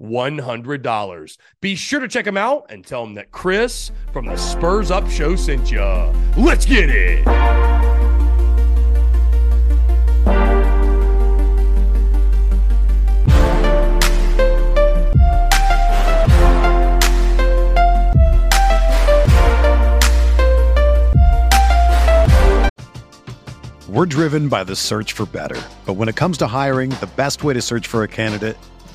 $100. Be sure to check them out and tell them that Chris from the Spurs Up Show sent you. Let's get it. We're driven by the search for better. But when it comes to hiring, the best way to search for a candidate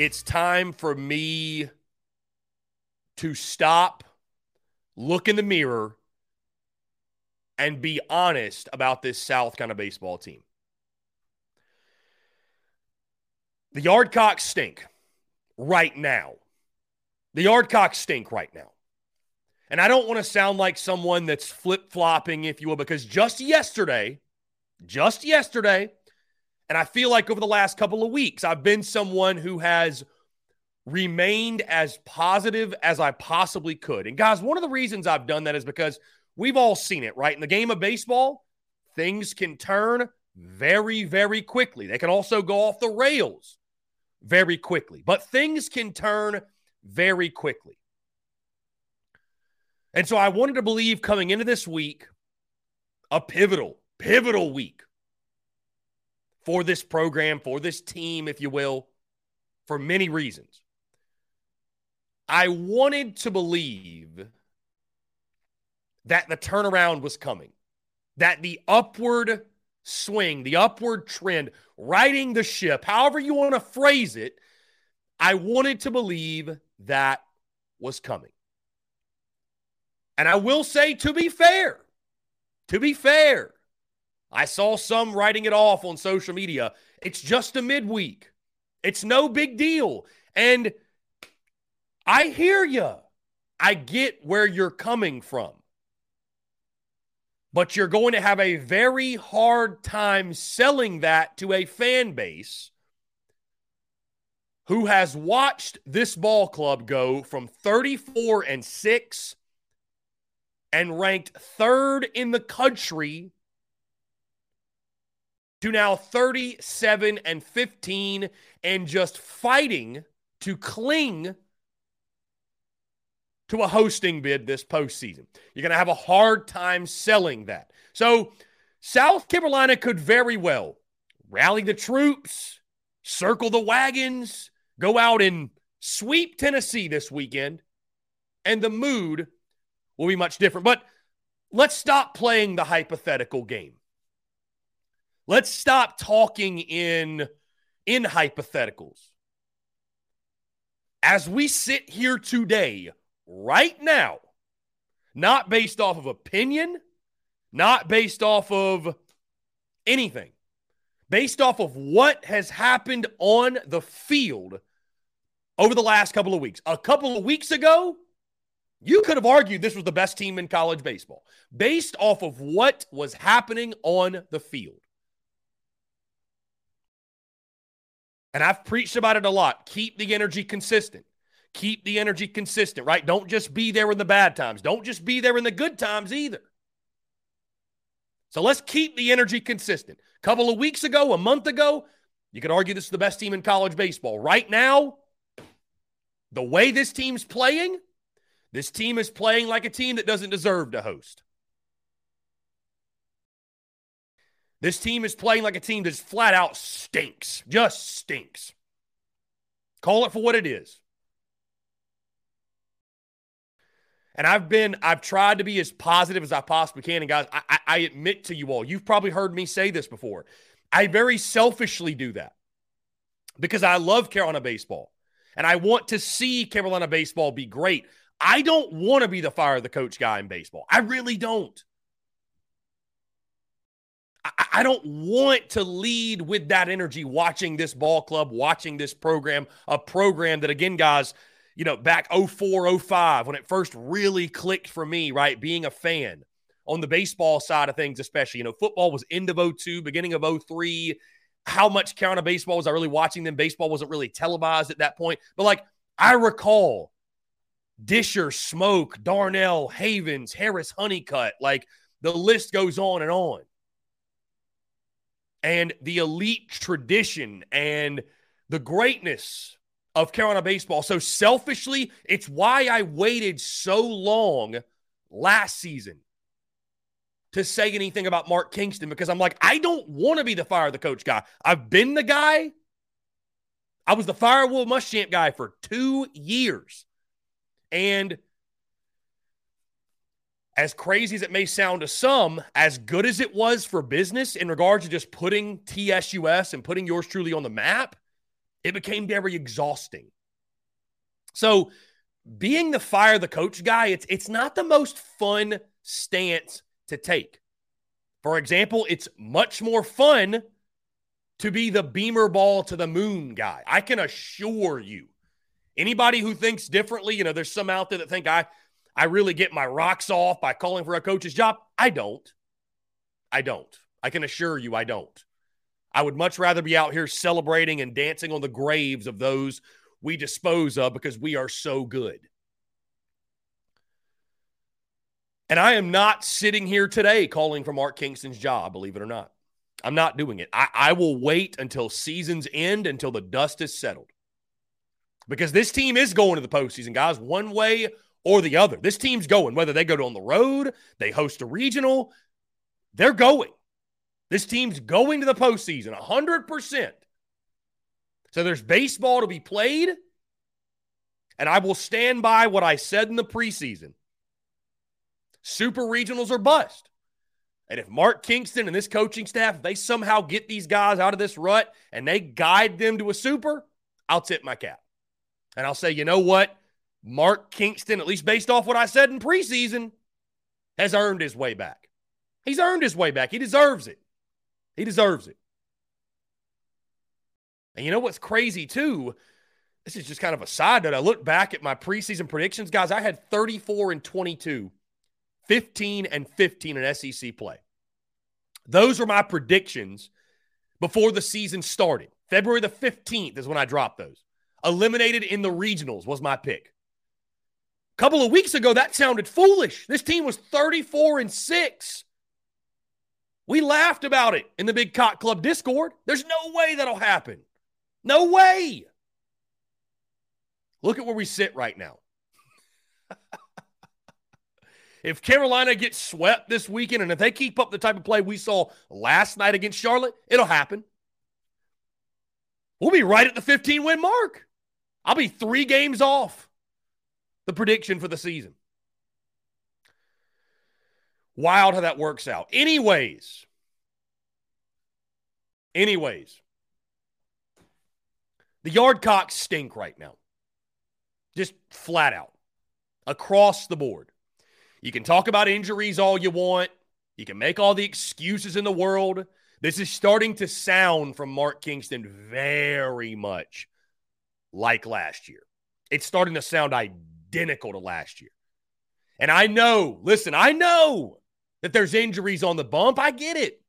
It's time for me to stop, look in the mirror, and be honest about this South kind of baseball team. The Yardcocks stink right now. The Yardcocks stink right now. And I don't want to sound like someone that's flip flopping, if you will, because just yesterday, just yesterday, and I feel like over the last couple of weeks, I've been someone who has remained as positive as I possibly could. And guys, one of the reasons I've done that is because we've all seen it, right? In the game of baseball, things can turn very, very quickly. They can also go off the rails very quickly, but things can turn very quickly. And so I wanted to believe coming into this week, a pivotal, pivotal week for this program, for this team, if you will, for many reasons. I wanted to believe that the turnaround was coming, that the upward swing, the upward trend, riding the ship, however you want to phrase it, I wanted to believe that was coming. And I will say, to be fair, to be fair, I saw some writing it off on social media. It's just a midweek. It's no big deal. And I hear you. I get where you're coming from. But you're going to have a very hard time selling that to a fan base who has watched this ball club go from 34 and 6 and ranked third in the country to now 37 and 15 and just fighting to cling to a hosting bid this postseason. You're going to have a hard time selling that. So, South Carolina could very well rally the troops, circle the wagons, go out and sweep Tennessee this weekend, and the mood will be much different. But let's stop playing the hypothetical game. Let's stop talking in in hypotheticals. As we sit here today, right now, not based off of opinion, not based off of anything, based off of what has happened on the field over the last couple of weeks. A couple of weeks ago, you could have argued this was the best team in college baseball based off of what was happening on the field. And I've preached about it a lot. Keep the energy consistent. Keep the energy consistent, right? Don't just be there in the bad times. Don't just be there in the good times either. So let's keep the energy consistent. A couple of weeks ago, a month ago, you could argue this is the best team in college baseball. Right now, the way this team's playing, this team is playing like a team that doesn't deserve to host. This team is playing like a team that flat out stinks, just stinks. Call it for what it is. And I've been, I've tried to be as positive as I possibly can. And guys, I, I admit to you all, you've probably heard me say this before. I very selfishly do that because I love Carolina baseball and I want to see Carolina baseball be great. I don't want to be the fire the coach guy in baseball. I really don't. I, I don't want to lead with that energy watching this ball club, watching this program, a program that, again, guys, you know, back 04, 05, when it first really clicked for me, right? Being a fan on the baseball side of things, especially. You know, football was end of 02, beginning of 03. How much Carolina baseball was I really watching them? Baseball wasn't really televised at that point. But like, I recall Disher, Smoak, Darnell, Havens, Harris, Honeycutt. Like, the list goes on and on. And the elite tradition and the greatness of Carolina baseball. So selfishly, it's why I waited so long last season to say anything about Mark Kingston because I'm like, I don't want to be the fire the coach guy. I've been the guy. I was the fire Will Muschamp guy for two years. And as crazy as it may sound to some, as good as it was for business in regards to just putting TSUS and putting yours truly on the map, it became very exhausting. So, being the fire the coach guy, it's it's not the most fun stance to take. For example, it's much more fun to be the beamer ball to the moon guy. I can assure you. Anybody who thinks differently, you know, there's some out there that think I I really get my rocks off by calling for a coach's job. I don't. I don't. I can assure you I don't. I would much rather be out here celebrating and dancing on the graves of those we dispose of because we are so good. And I am not sitting here today calling for Mark Kingston's job, believe it or not. I'm not doing it. I, I will wait until seasons end, until the dust is settled. Because this team is going to the postseason, guys, one way or the other. This team's going, whether they go on the road, they host a regional, they're going. This team's going to the postseason 100%. So there's baseball to be played. And I will stand by what I said in the preseason. Super regionals are bust. And if Mark Kingston and this coaching staff, they somehow get these guys out of this rut and they guide them to a super, I'll tip my cap. And I'll say, you know what? Mark Kingston, at least based off what I said in preseason, has earned his way back. He's earned his way back. He deserves it. He deserves it. And you know what's crazy too? This is just kind of a side note. I look back at my preseason predictions, guys. I had 34 and 22, 15 and 15 in SEC play. Those are my predictions before the season started. February the 15th is when I dropped those. Eliminated in the regionals was my pick. Couple of weeks ago, that sounded foolish. This team was 34 and 6. We laughed about it in the Big Cock Club Discord. There's no way that'll happen. No way. Look at where we sit right now. if Carolina gets swept this weekend and if they keep up the type of play we saw last night against Charlotte, it'll happen. We'll be right at the 15 win mark. I'll be three games off the prediction for the season. Wild how that works out. Anyways, anyways, the Yardcocks stink right now. Just flat out across the board. You can talk about injuries all you want. You can make all the excuses in the world. This is starting to sound from Mark Kingston very much like last year. It's starting to sound identical to last year. And I know, listen, I know that there's injuries on the bump. I get it.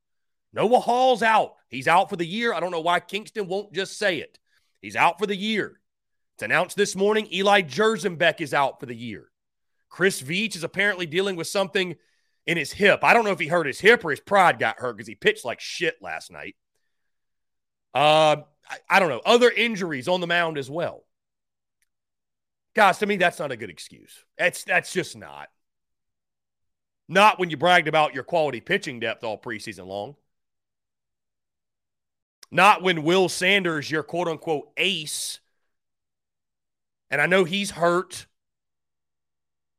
Noah Hall's out. He's out for the year. I don't know why Kingston won't just say it. He's out for the year. It's announced this morning Eli Jerzembeck is out for the year. Chris Veach is apparently dealing with something in his hip. I don't know if he hurt his hip or his pride got hurt because he pitched like shit last night. Uh, I, I don't know. Other injuries on the mound as well. Guys, to me, that's not a good excuse. That's that's just not. Not when you bragged about your quality pitching depth all preseason long. Not when Will Sanders, your quote unquote ace, and I know he's hurt,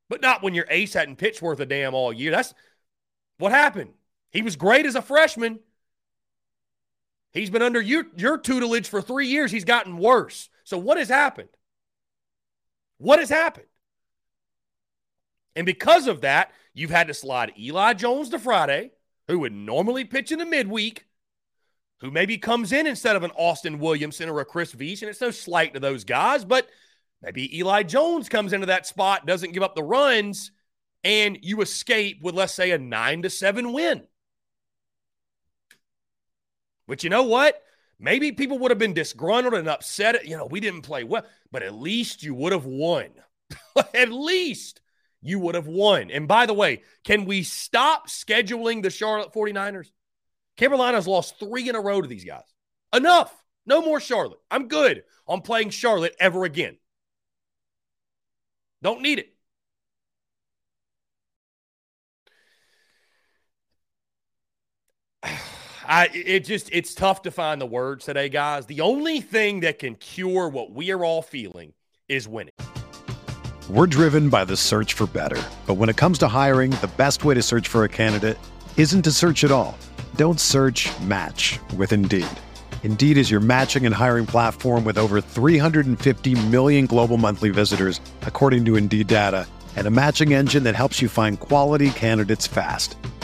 but not when your ace hadn't pitched worth a damn all year. That's what happened. He was great as a freshman. He's been under your, your tutelage for three years. He's gotten worse. So, what has happened? What has happened? And because of that, you've had to slide Eli Jones to Friday, who would normally pitch in the midweek, who maybe comes in instead of an Austin Williamson or a Chris Veach. And it's no slight to those guys, but maybe Eli Jones comes into that spot, doesn't give up the runs, and you escape with, let's say, a nine to seven win. But you know what? Maybe people would have been disgruntled and upset. You know, we didn't play well, but at least you would have won. at least you would have won. And by the way, can we stop scheduling the Charlotte 49ers? Carolina's lost three in a row to these guys. Enough. No more Charlotte. I'm good on playing Charlotte ever again. Don't need it. I it just it's tough to find the words today, guys. The only thing that can cure what we are all feeling is winning. We're driven by the search for better. But when it comes to hiring, the best way to search for a candidate isn't to search at all. Don't search, match with Indeed. Indeed is your matching and hiring platform with over 350 million global monthly visitors, according to Indeed data, and a matching engine that helps you find quality candidates fast.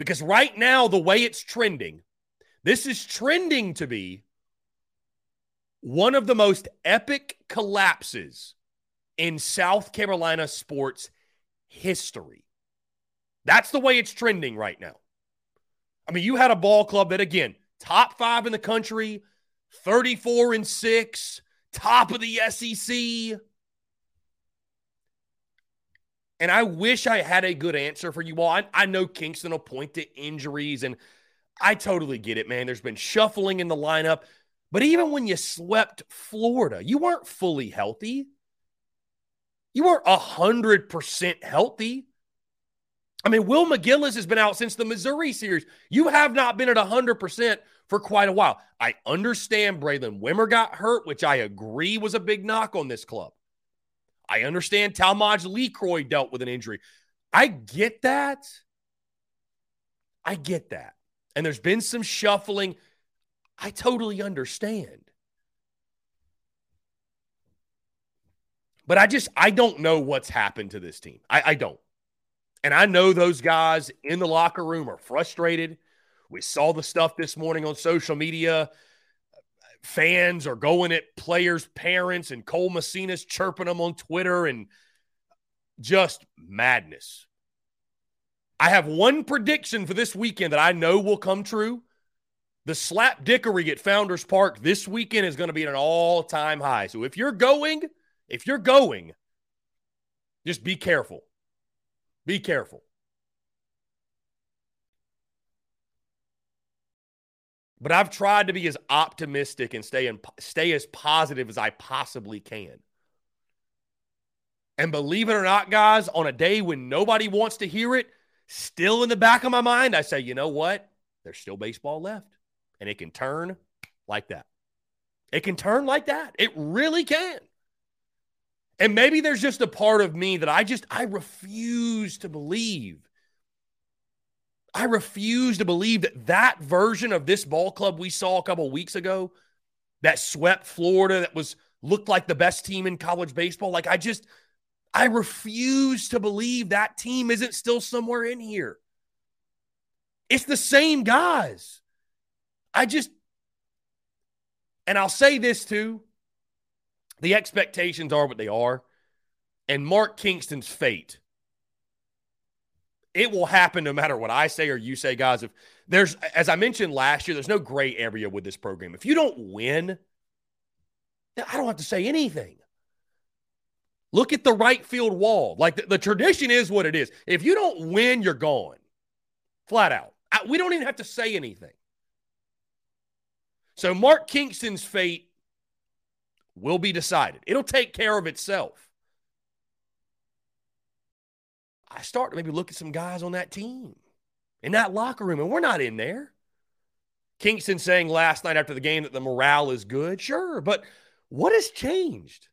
Because right now, the way it's trending, this is trending to be one of the most epic collapses in South Carolina sports history. That's the way it's trending right now. I mean, you had a ball club that, again, top five in the country, 34 and six, top of the SEC. And I wish I had a good answer for you all. I, I know Kingston will point to injuries, and I totally get it, man. There's been shuffling in the lineup. But even when you swept Florida, you weren't fully healthy. You weren't 100% healthy. I mean, Will McGillis has been out since the Missouri series. You have not been at 100% for quite a while. I understand Braylon Wimmer got hurt, which I agree was a big knock on this club. I understand Talmadge LeCroy dealt with an injury. I get that. I get that. And there's been some shuffling. I totally understand. But I just, I don't know what's happened to this team. I, I don't. And I know those guys in the locker room are frustrated. We saw the stuff this morning on social media. Fans are going at players' parents, and Cole Messina's chirping them on Twitter, and just madness. I have one prediction for this weekend that I know will come true. The slap dickery at Founders Park this weekend is going to be at an all time high. So if you're going, if you're going, just be careful. Be careful. But I've tried to be as optimistic and stay in, stay as positive as I possibly can. And believe it or not, guys, on a day when nobody wants to hear it, still in the back of my mind, I say, you know what? There's still baseball left. And it can turn like that. It can turn like that. It really can. And maybe there's just a part of me that I just, I refuse to believe. I refuse to believe that that version of this ball club we saw a couple weeks ago that swept Florida, that was looked like the best team in college baseball. Like, I just, I refuse to believe that team isn't still somewhere in here. It's the same guys. I just, and I'll say this too the expectations are what they are. And Mark Kingston's fate, it will happen no matter what I say or you say, guys. If there's, as I mentioned last year, there's no gray area with this program. If you don't win, I don't have to say anything. Look at the right field wall. Like the, the tradition is what it is. If you don't win, you're gone. Flat out. I, we don't even have to say anything. So Mark Kingston's fate will be decided. It'll take care of itself. I start to maybe look at some guys on that team in that locker room, and we're not in there. Kingston saying last night after the game that the morale is good. Sure, but what has changed?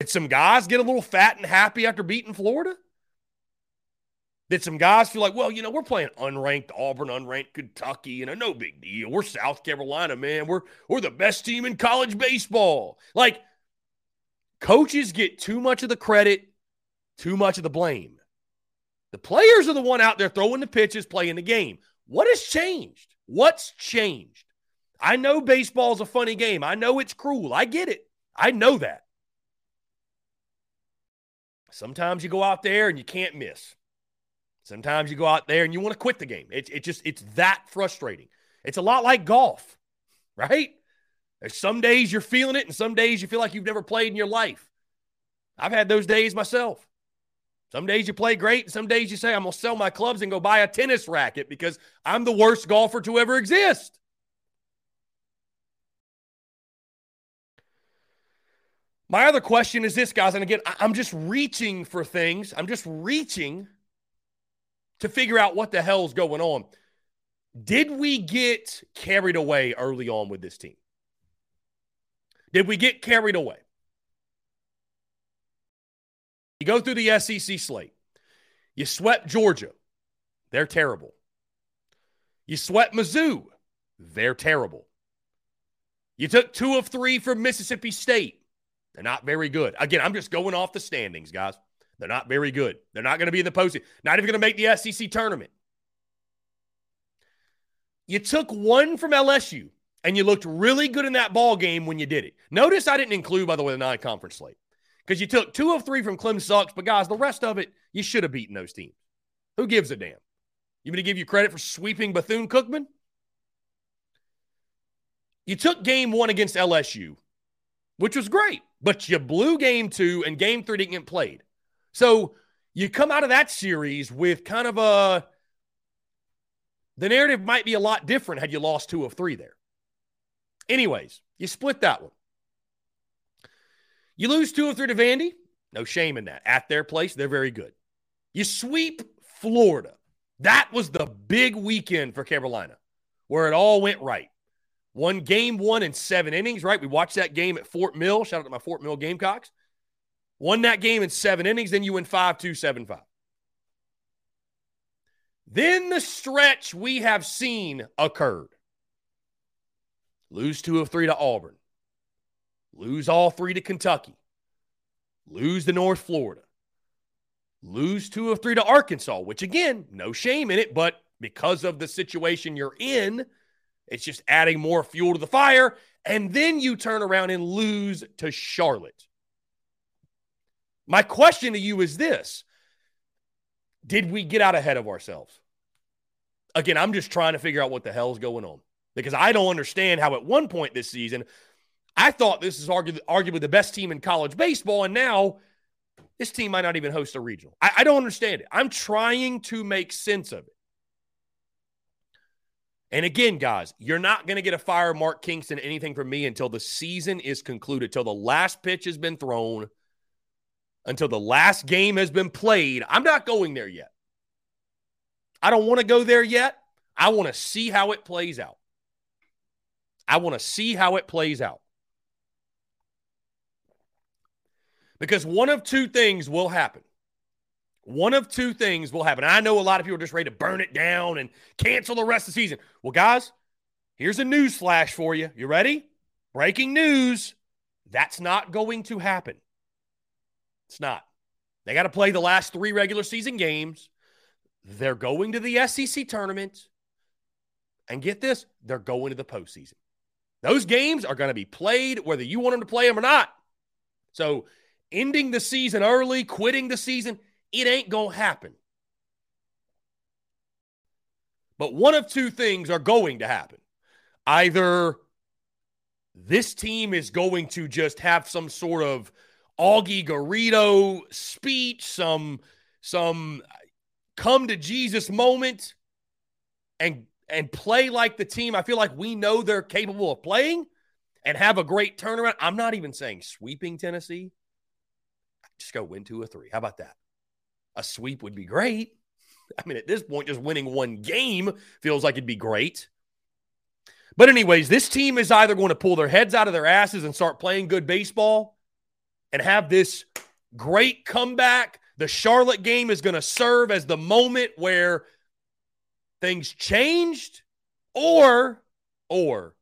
Did some guys get a little fat and happy after beating Florida? Did some guys feel like, well, you know, we're playing unranked Auburn, unranked Kentucky, you know, no big deal. We're South Carolina, man. We're we're the best team in college baseball. Like coaches get too much of the credit, too much of the blame. The players are the one out there throwing the pitches, playing the game. What has changed? What's changed? I know baseball's a funny game. I know it's cruel. I get it. I know that. Sometimes you go out there and you can't miss. Sometimes you go out there and you want to quit the game. It's it just it's that frustrating. It's a lot like golf, right? There's some days you're feeling it, and some days you feel like you've never played in your life. I've had those days myself. Some days you play great, and some days you say, I'm gonna sell my clubs and go buy a tennis racket because I'm the worst golfer to ever exist. My other question is this, guys, and again, I'm just reaching for things. I'm just reaching to figure out what the hell's going on. Did we get carried away early on with this team? Did we get carried away? You go through the SEC slate. You swept Georgia. They're terrible. You swept Mizzou. They're terrible. You took two of three from Mississippi State. They're not very good. Again, I'm just going off the standings, guys. They're not very good. They're not going to be in the postseason. Not even going to make the SEC tournament. You took one from LSU, and you looked really good in that ball game when you did it. Notice I didn't include, by the way, the non-conference slate because you took two of three from Clem sucks, but guys, the rest of it you should have beaten those teams. Who gives a damn? You going to give you credit for sweeping Bethune Cookman? You took game one against LSU, which was great, but you blew game two and game three didn't get played. So you come out of that series with kind of a the narrative might be a lot different had you lost two of three there. Anyways, you split that one. You lose two of three to Vandy. No shame in that. At their place, they're very good. You sweep Florida. That was the big weekend for Carolina where it all went right. One game one in seven innings, right? We watched that game at Fort Mill. Shout out to my Fort Mill Gamecocks. Won that game in seven innings, then you win 5 2 7 5. Then the stretch we have seen occurred. Lose two of three to Auburn. Lose all three to Kentucky. Lose to North Florida. Lose two of three to Arkansas, which again, no shame in it, but because of the situation you're in, it's just adding more fuel to the fire. And then you turn around and lose to Charlotte. My question to you is this Did we get out ahead of ourselves? Again, I'm just trying to figure out what the hell's going on because I don't understand how at one point this season, I thought this is arguably, arguably the best team in college baseball. And now this team might not even host a regional. I, I don't understand it. I'm trying to make sense of it. And again, guys, you're not going to get a fire Mark Kingston anything from me until the season is concluded, till the last pitch has been thrown, until the last game has been played. I'm not going there yet. I don't want to go there yet. I want to see how it plays out. I want to see how it plays out. Because one of two things will happen. One of two things will happen. I know a lot of people are just ready to burn it down and cancel the rest of the season. Well, guys, here's a news flash for you. You ready? Breaking news. That's not going to happen. It's not. They got to play the last three regular season games. They're going to the SEC tournament. And get this, they're going to the postseason. Those games are going to be played whether you want them to play them or not. So, ending the season early, quitting the season, it ain't going to happen. But one of two things are going to happen. Either this team is going to just have some sort of Augie Garrido speech, some some come to Jesus moment and and play like the team I feel like we know they're capable of playing and have a great turnaround. I'm not even saying sweeping Tennessee. Just go win two or three. How about that? a sweep would be great. I mean, at this point, just winning one game feels like it'd be great. But, anyways, this team is either going to pull their heads out of their asses and start playing good baseball and have this great comeback. The Charlotte game is going to serve as the moment where things changed, or, or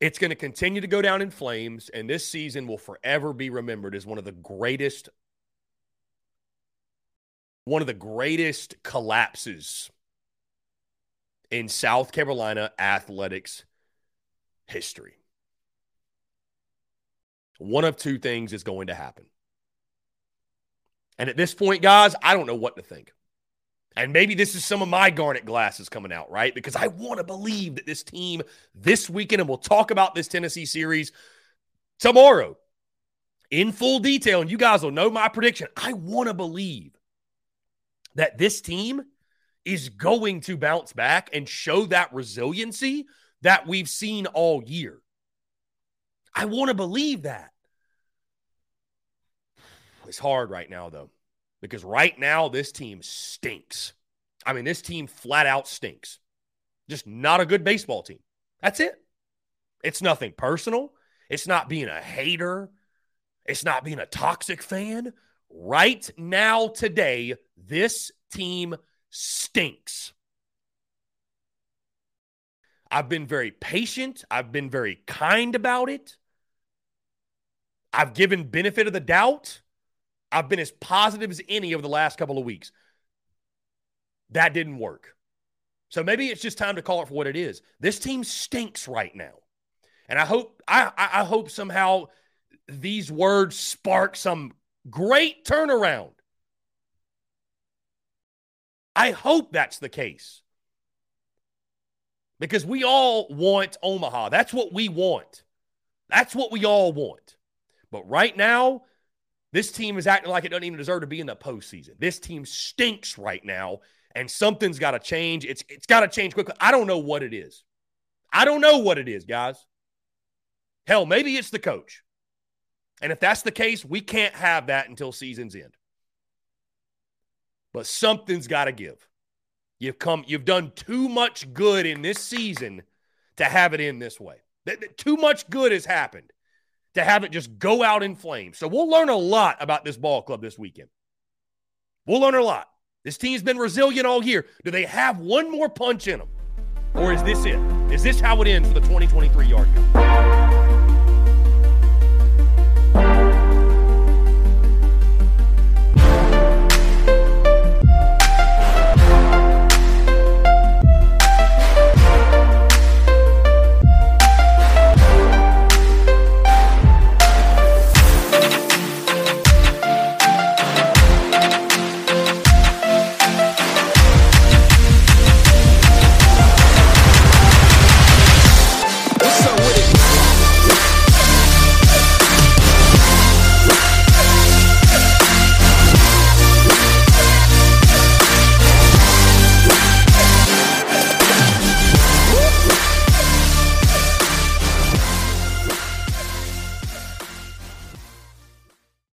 it's going to continue to go down in flames, and this season will forever be remembered as one of the greatest one of the greatest collapses in South Carolina athletics history. One of two things is going to happen. And at this point, guys, I don't know what to think. And maybe this is some of my garnet glasses coming out, right? Because I want to believe that this team this weekend, and we'll talk about this Tennessee series tomorrow in full detail, and you guys will know my prediction. I want to believe that this team is going to bounce back and show that resiliency that we've seen all year. I want to believe that. It's hard right now, though, because right now this team stinks. I mean, this team flat out stinks. Just not a good baseball team. That's it. It's nothing personal. It's not being a hater. It's not being a toxic fan. right now, today, this team stinks. I've been very patient. I've been very kind about it. I've given benefit of the doubt. I've been as positive as any over the last couple of weeks. That didn't work. So maybe it's just time to call it for what it is. This team stinks right now. And I hope I, I hope somehow these words spark some great turnaround. I hope that's the case. Because we all want Omaha. That's what we want. That's what we all want. But right now, this team is acting like it doesn't even deserve to be in the postseason. This team stinks right now, and something's got to change. It's it's got to change quickly. I don't know what it is. I don't know what it is, guys. Hell, maybe it's the coach. And if that's the case, we can't have that until season's end. But something's got to give. You've come, you've done too much good in this season to have it in this way. Too much good has happened to have it just go out in flames. So we'll learn a lot about this ball club this weekend. We'll learn a lot. This team's been resilient all year. Do they have one more punch in them? Or is this it? Is this how it ends for the 2023 Yardcocks?